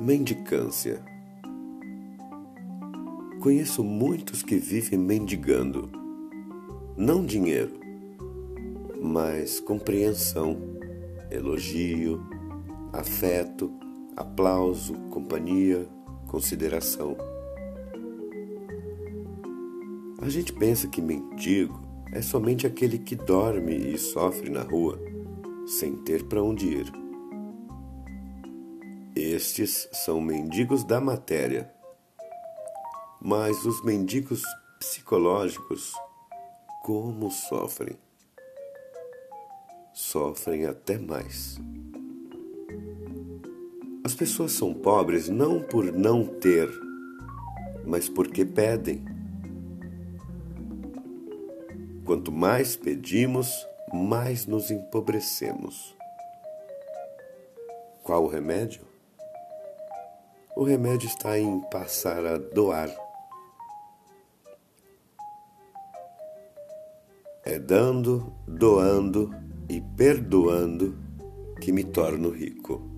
Mendicância. Conheço muitos que vivem mendigando, não dinheiro, mas compreensão, elogio, afeto, aplauso, companhia, consideração. A gente pensa que mendigo é somente aquele que dorme e sofre na rua, sem ter para onde ir. Estes são mendigos da matéria. Mas os mendigos psicológicos, como sofrem? Sofrem até mais. As pessoas são pobres não por não ter, mas porque pedem. Quanto mais pedimos, mais nos empobrecemos. Qual o remédio? O remédio está em passar a doar. É dando, doando e perdoando que me torno rico.